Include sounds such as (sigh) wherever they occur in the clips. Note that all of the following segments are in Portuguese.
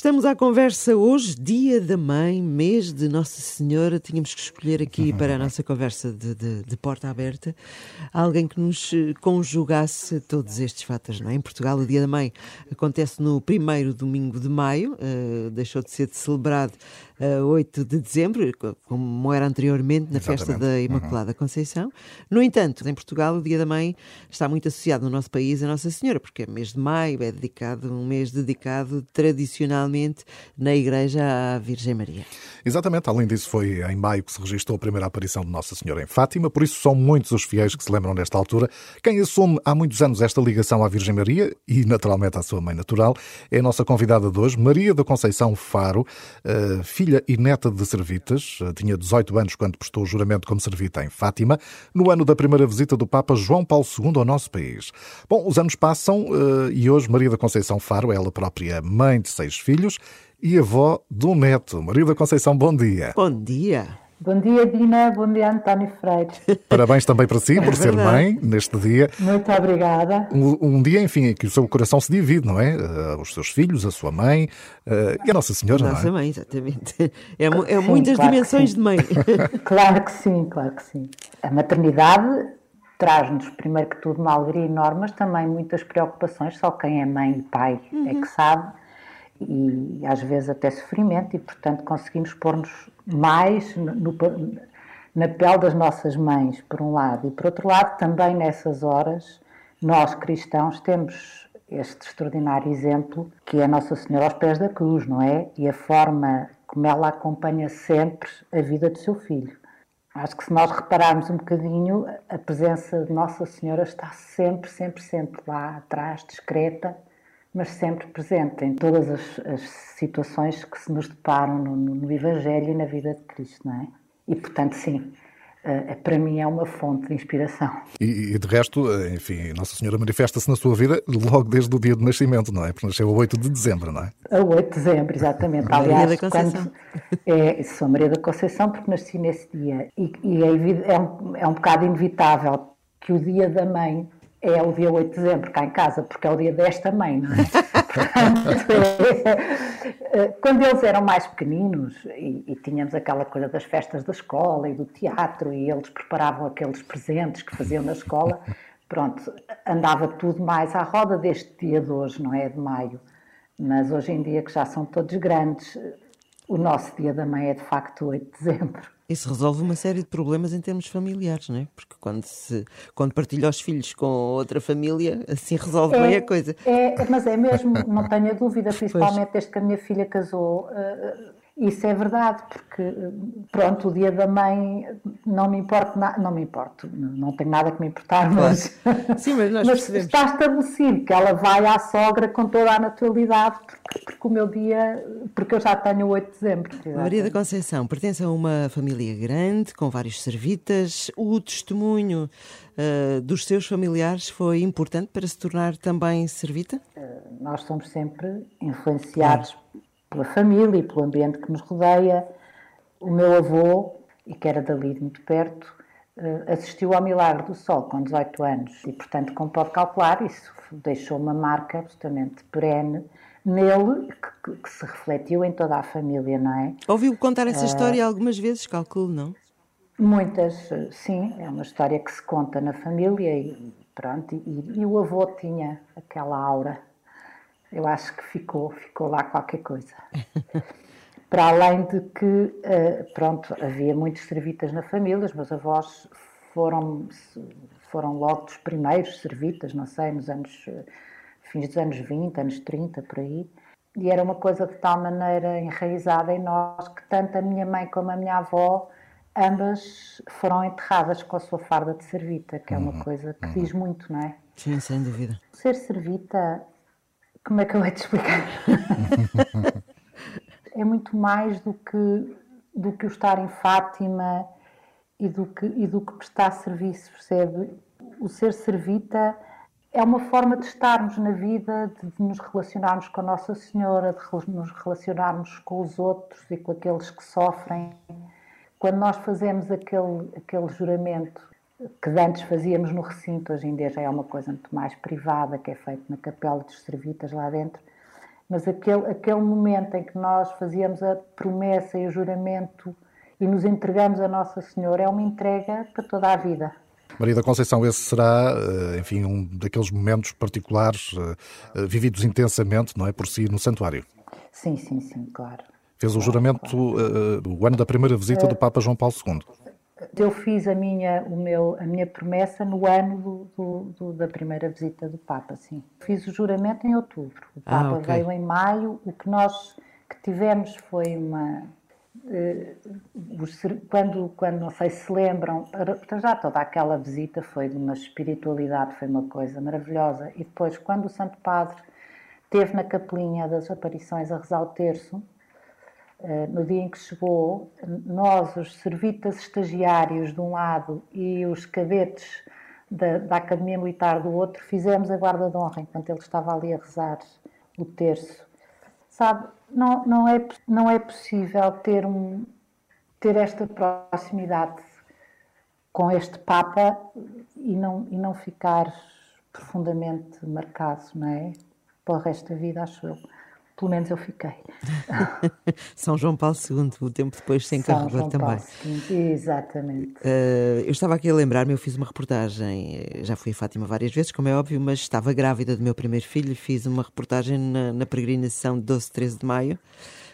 Estamos à conversa hoje, Dia da Mãe, mês de Nossa Senhora. Tínhamos que escolher aqui para a nossa conversa de, de, de, porta aberta alguém que nos eh, conjugasse todos estes fatos. Não é? Em Portugal, o Dia da Mãe acontece no primeiro domingo de maio, uh, deixou de ser celebrado uh, 8 de dezembro, como era anteriormente na Exatamente. festa da uhum. Imaculada uhum. Conceição. No entanto, em Portugal, o Dia da Mãe está muito associado no nosso país a Nossa Senhora, porque é mês de maio, é dedicado, um mês dedicado tradicionalmente na Igreja à Virgem Maria. Exatamente, além disso, foi em maio que se registrou a primeira aparição de Nossa Senhora em Fátima, por isso são muitos os fiéis que se lembram nesta altura. Quem assume há muitos anos esta ligação à Virgem Maria e, naturalmente, à sua mãe natural é a nossa convidada de hoje, Maria da Conceição Faro, uh, filha filha e neta de servitas, eh, tinha 18 anos quando prestou o juramento como servita em Fátima, no ano da primeira visita do Papa João Paulo II ao nosso país. Bom, os anos passam eh, e hoje Maria da Conceição Faro, ela própria mãe de seis filhos e avó um neto. Maria da Conceição, bom dia. Bom dia. Bom dia, Dina. Bom dia, António Freire. (laughs) Parabéns também para si por é ser mãe neste dia. Muito obrigada. Um, um, dia, enfim, em que o seu coração se divide, não é? Uh, os seus filhos, a sua mãe uh, e a Nossa Senhora. A nossa é? mãe, exatamente. É, é sim, muitas claro dimensões de mãe. (laughs) claro que sim, claro que sim. A maternidade traz-nos, primeiro que tudo, uma alegria enorme, mas também muitas preocupações. Só quem é mãe e pai uhum. é que sabe e às vezes até sofrimento, e portanto conseguimos pôr-nos mais no, na pele das nossas mães, por um lado, e por outro lado, também nessas horas, nós cristãos temos este extraordinário exemplo que é Nossa Senhora aos pés da cruz, não é? E a forma como ela acompanha sempre a vida do seu filho. Acho que se nós repararmos um bocadinho, a presença de Nossa Senhora está sempre, sempre, sempre lá atrás, discreta, mas sempre presente em todas as, as situações que se nos deparam no, no, Evangelho e na vida de Cristo, não é? E, portanto, sim, uh, para mim é uma fonte de inspiração. E, e de resto, eh, enfim, Nossa Senhora manifesta-se na sua vida logo desde o dia de nascimento, não é? Porque nasceu a 8 de dezembro, não é? A 8 de dezembro, exatamente. (laughs) Maria Aliás, da Conceição. Quando, é, sou Maria da Conceição porque nasci nesse dia. E, e é, é, um, é um bocado inevitável que o dia da mãe é o dia 8 de dezembro cá em casa, porque é o dia desta mãe, não é? (laughs) (laughs) Quando eles eram mais pequeninos e, e, tínhamos aquela coisa das festas da escola e do teatro e eles preparavam aqueles presentes que faziam na escola, pronto, andava tudo mais à roda deste dia de hoje, não é? De maio. Mas hoje em dia, que já são todos grandes, o nosso dia da mãe é de facto 8 de dezembro. Isso resolve uma série de problemas em termos familiares, não é? Porque quando, se, quando partilha os filhos com outra família, assim resolve é, bem a coisa. É, mas é mesmo, não tenho a dúvida, (laughs) principalmente pois. desde que a minha filha casou. Uh, isso é verdade, porque, pronto, o dia da mãe não me importa não me importo, não tenho nada que me importar, mas, (laughs) Sim, mas, nós mas está estabelecido que ela vai à sogra com toda a naturalidade, porque, porque o meu dia, porque eu já tenho 8 de dezembro. Maria da Conceição pertence a uma família grande, com vários servitas. O testemunho uh, dos seus familiares foi importante para se tornar também servita? Uh, nós somos sempre influenciados pela família e pelo ambiente que nos rodeia. O meu avô, e que era dali de muito perto, eh, assistiu ao Milagre do Sol com 18 anos e, portanto, como pode calcular, isso deixou uma marca absolutamente perene nele que, que, se refletiu em toda a família, não é? Ouviu contar essa história uh, algumas vezes, calculo, não? Muitas, sim. É uma história que se conta na família e pronto. E, e o avô tinha aquela aura eu acho que ficou, ficou lá qualquer coisa. (laughs) Para além de que, eh, pronto, havia muitos servitas na família, os meus avós foram, foram logo dos primeiros servitas, não sei, nos anos, fins dos anos 20, anos 30, por aí. E era uma coisa de tal maneira enraizada em nós que tanto a minha mãe como a minha avó, ambas foram enterradas com a sua farda de servita, que é uma uhum. coisa que diz uhum. muito, não é? Sim, sem dúvida. Ser servita como é que eu hei de explicar? (laughs) é muito mais do que, do que o estar em Fátima e do que, e do que prestar serviço, percebe? O ser servita é uma forma de estarmos na vida, de nos relacionarmos com a Nossa Senhora, de nos relacionarmos com os outros e com aqueles que sofrem. Quando nós fazemos aquele, aquele juramento que antes fazíamos no recinto, hoje em dia já é uma coisa muito mais privada, que é feito na capela dos servitas lá dentro. mas aquele, aquele momento em que nós fazíamos a promessa e o juramento e nos entregamos a Nossa Senhora é uma entrega para toda a vida. Maria da Conceição, esse será, eh, enfim, um daqueles momentos particulares eh, eh, vividos intensamente, não é, por si no santuário. Sim, sim, sim, claro. Fez o juramento claro. o ano da primeira visita do Papa João Paulo II. Eu fiz a minha, o meu, a minha promessa no ano do, do, do, da primeira visita do Papa, sim. Fiz o juramento em outubro. O ah, Papa ah, okay. veio em maio. O que nós que tivemos foi uma, eh, quando, quando, não sei se lembram, já toda aquela visita foi de uma espiritualidade, foi uma coisa maravilhosa. E depois, quando o Santo Padre esteve na capelinha das aparições a rezar o terço, no dia em que chegou, nós, os servitas estagiários de um lado e os cadetes da, da Academia Militar do outro, fizemos a guarda de honra enquanto ele estava ali a rezar o terço. Sabe, não, não, é, não é possível ter, um, ter esta proximidade com este Papa e não, e não ficar profundamente marcado, não é? Para o resto da vida, acho eu. Pelo menos eu fiquei. (laughs) São João Paulo II, o tempo depois se encarregou também. Paulo II, exatamente. Uh, eu estava aqui a lembrar-me, eu fiz uma reportagem, já fui a Fátima várias vezes, como é óbvio, mas estava grávida do meu primeiro filho, fiz uma reportagem na, na peregrinação de 12 13 de maio.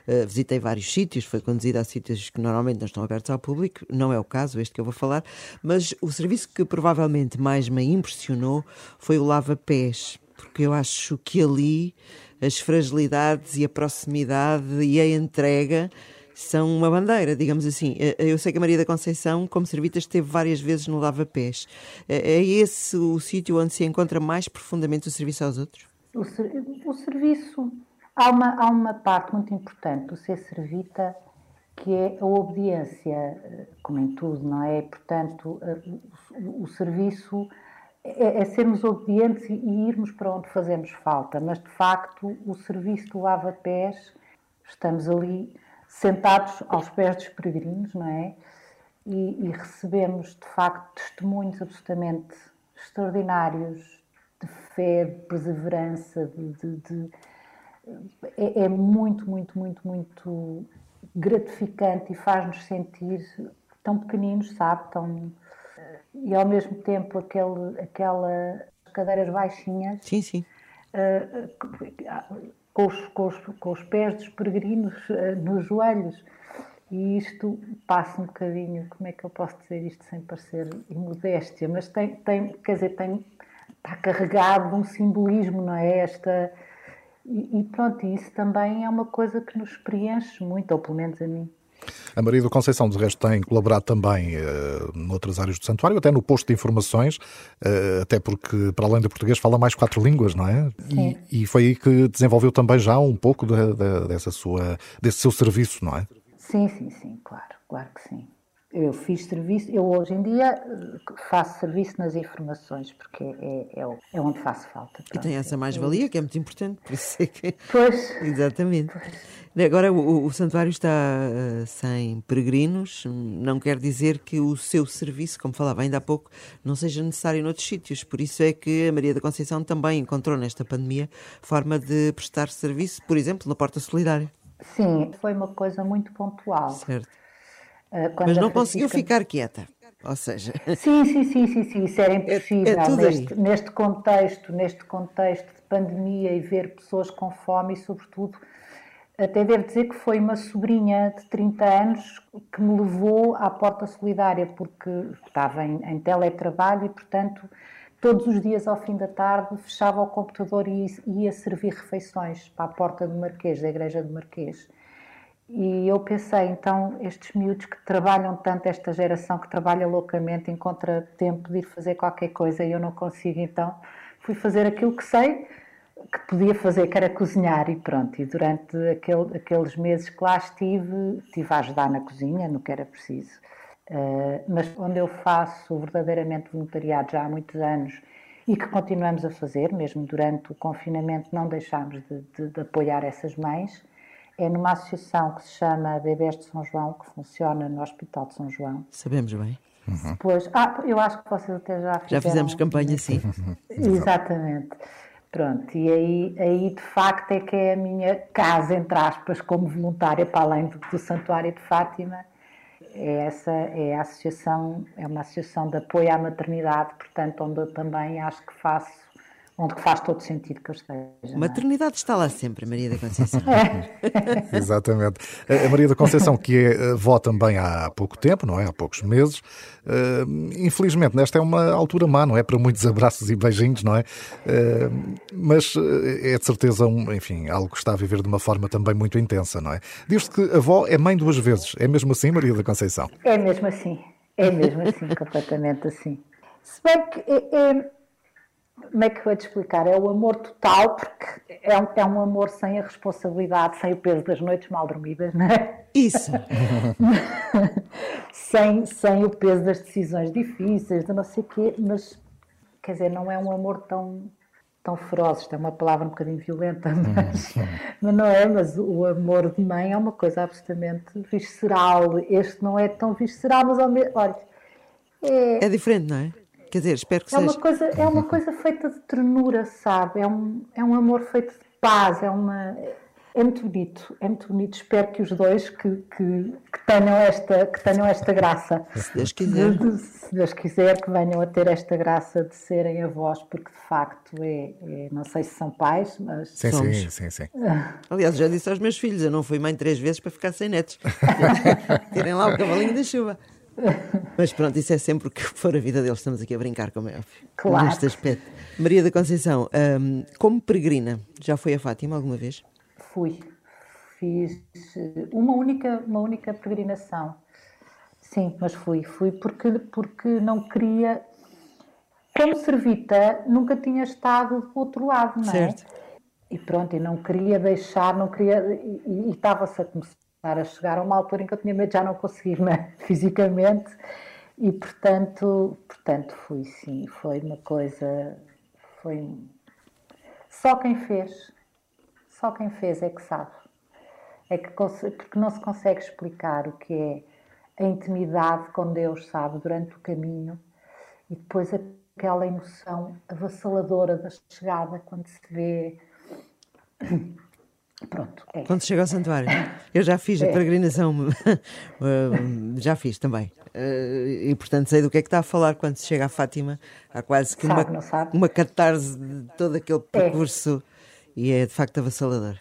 Uh, visitei vários sítios, foi conduzida a sítios que normalmente não estão abertos ao público, não é o caso, este que eu vou falar, mas o serviço que provavelmente mais me impressionou foi o lava-pés, porque eu acho que ali as fragilidades e a proximidade e a entrega são uma bandeira, digamos assim. Eh, eu sei que a Maria da Conceição, como servita, esteve várias vezes no Lava-Pés. Eh, é esse o sítio onde se encontra mais profundamente o serviço aos outros? O, ser, o serviço. Há uma, há uma parte muito importante do ser servita que é a obediência, eh, como em tudo, não é? Portanto, o, o serviço é, é, sermos obedientes e, irmos para onde fazemos falta, mas de facto o serviço do lava-pés, estamos ali sentados aos pés dos peregrinos, não é? E, e recebemos de facto testemunhos absolutamente extraordinários de fé, de perseverança, de, de, de é, é, muito, muito, muito, muito gratificante e faz-nos sentir tão pequeninos, sabe? Tão, e ao mesmo tempo aquele, aquelas cadeiras baixinhas. Sim, sim. Uh, com, os, com, os, com os pés dos peregrinos uh, nos joelhos. E isto passa um bocadinho, como é que eu posso dizer isto sem parecer imodéstia, mas tem, tem quer dizer, tem, está carregado de um simbolismo, não é? Esta, e, e pronto, isso também é uma coisa que nos preenche muito, ou pelo menos a mim. A Maria do Conceição, de resto, tem colaborado também uh, noutras áreas do santuário, até no posto de informações, uh, até porque, para além do português, fala mais quatro línguas, não é? E, e, foi aí que desenvolveu também já um pouco de, de, dessa sua, desse seu serviço, não é? Sim, sim, sim, claro, claro que sim. Eu fiz serviço, eu hoje em dia faço serviço nas informações, porque é, é, é onde faço falta. Pronto. E tem essa mais-valia, que é muito importante, por isso é que. (laughs) Pois. Exatamente. Pois. Agora, o, o, santuário está uh, sem peregrinos, não quer dizer que o seu serviço, como falava ainda há pouco, não seja necessário noutros sítios. Por isso é que a Maria da Conceição também encontrou nesta pandemia forma de prestar serviço, por exemplo, na Porta Solidária. Sim, foi uma coisa muito pontual. Certo ah, Mas não conseguiu ficar quieta. Ou seja. (laughs) Sim, sim, sim, sim, sim. isso era impossível é, é neste, neste, contexto, neste contexto de pandemia e ver pessoas com fome e, sobretudo, até devo dizer que foi uma sobrinha de 30 anos que me levou à Porta Solidária, porque estava em, em teletrabalho e, portanto, todos os dias ao fim da tarde fechava o computador e ia servir refeições para a Porta do Marquês, da Igreja do Marquês. E eu pensei, então, estes miúdos que trabalham tanto, esta geração que trabalha loucamente, encontra tempo de ir fazer qualquer coisa e eu não consigo, então fui fazer aquilo que sei que podia fazer, que era cozinhar e pronto. E durante aquele, aqueles meses que lá estive, estive a ajudar na cozinha, no que era preciso. Uh, mas onde eu faço verdadeiramente voluntariado já há muitos anos e que continuamos a fazer, mesmo durante o confinamento, não deixámos de, de, de apoiar essas mães é numa associação que se chama Bebés de São João, que funciona no Hospital de São João. Sabemos bem. Uhum. Depois, ah, eu acho que vocês até já fizeram. Já fizemos campanha, sim. (laughs) Exatamente. Pronto, e aí, aí de facto é que é a minha casa, entre aspas, como voluntária, para além do, do Santuário de Fátima. É essa é a associação, é uma associação de apoio à maternidade, portanto, onde eu também acho que faço onde faz todo sentido que eu esteja. É? Maternidade está lá sempre, Maria da Conceição. É. (laughs) Exatamente. A Maria da Conceição, que é avó também há pouco tempo, não é? Há poucos meses. Uh, infelizmente, nesta é uma altura má, não é? Para muitos abraços e beijinhos, não é? Uh, mas eh, é de certeza, um, enfim, algo que está a viver de uma forma também muito intensa, não é? Diz-se que a avó é mãe duas vezes. É mesmo assim, Maria da Conceição? É mesmo assim. É mesmo assim, (laughs) completamente assim. Se bem que é, é como é que eu vou te explicar? É o amor total, porque é um, é um amor sem a responsabilidade, sem o peso das noites mal dormidas, não é? Isso! (laughs) sem, sem o peso das decisões difíceis, de não sei o quê, mas, quer dizer, não é um amor tão, tão feroz, isto é uma palavra um bocadinho violenta, mas, mas não é, mas o amor de mãe é uma coisa absolutamente visceral, este não é tão visceral, mas ao mesmo, olha... É, é diferente, não é? Quer dizer, espero que é seja. Uma coisa, é uma coisa feita de ternura, sabe? É um, é um amor feito de paz, é uma. É muito bonito, é muito bonito. Espero que os dois que, que, que tenham, esta, que tenham esta graça. Se Deus quiser. De, se Deus quiser, que venham a ter esta graça de serem avós, porque de facto é, é não sei se são pais, mas. Sim, somos. sim, sim, sim. (laughs) Aliás, já disse aos meus filhos: eu não fui mãe três vezes para ficar sem netos. (laughs) Tirem lá o cavalinho da chuva. Mas pronto, isso é sempre o que for a vida deles. Estamos aqui a brincar, como é óbvio. Claro. Neste aspecto. Maria da Conceição, um, como peregrina, já foi a Fátima alguma vez? Fui. Fiz uma única, uma única peregrinação. Sim, mas fui. Fui porque, porque não queria. Como servita, nunca tinha estado do outro lado, não é? Certo. E pronto, e não queria deixar, não queria. E, e estava-se a começar a chegar a uma altura em que eu tinha medo de já não conseguir né? (laughs) fisicamente e portanto, portanto fui sim, foi uma coisa, foi só quem fez, só quem fez é que sabe, é que porque não se consegue explicar o que é a intimidade com Deus, sabe, durante o caminho e depois aquela emoção avassaladora da chegada quando se vê Pronto. É. Quando chega ao santuário. Eu já fiz a é. peregrinação, (laughs) já fiz também. Eh, e portanto sei do que é que está a falar quando se chega a Fátima. Há quase que sabe, uma, uma catarse de todo aquele é. percurso é. e é de facto avassalador.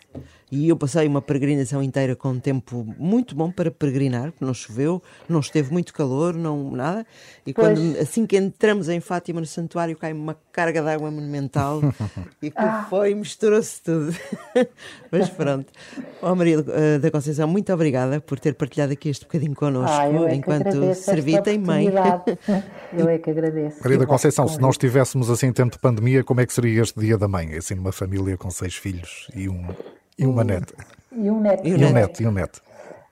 E eu passei uma peregrinação inteira com um tempo muito bom para peregrinar, porque não choveu, não esteve muito calor, não nada. E quando, assim que entramos em Fátima no santuário, cai uma carga de água monumental (laughs) e que ah. foi, misturou-se tudo. (laughs) Mas pronto. Oh, Maria eh, da Conceição, muito obrigada por ter partilhado aqui este bocadinho connosco, ah, é enquanto servita e mãe. (laughs) Eu é que agradeço. Maria da Conceição, se nós estivéssemos assim em tempo de pandemia, como é que seria este dia da mãe? Assim, numa família com seis filhos e um e uma neta. E um neto. E um neto. E um neto.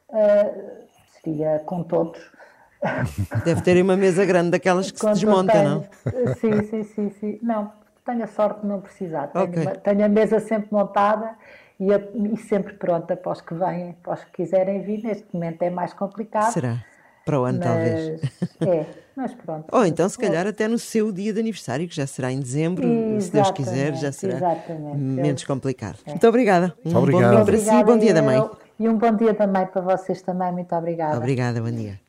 Uh, seria com todos. Deve ter uma mesa grande daquelas que Quando se desmonta, tenho, não? Sim, sim, sim, sim. Não, tenho a sorte de não precisar. Tenho, okay. uma, tenho a mesa sempre montada e, a, e, sempre pronta para os que vêm, para os que quiserem vir. Neste momento é mais complicado. Será? Para o ano, talvez. É, (laughs) mas pronto. Ou então, se calhar, até no seu dia de aniversário, que já será em dezembro, exatamente, se Deus quiser, já será exatamente. menos complicado. É. Muito obrigada. Um obrigado. bom dia para si e bom dia da mãe. E um bom dia também para vocês também. Muito obrigada. Obrigada, bom dia.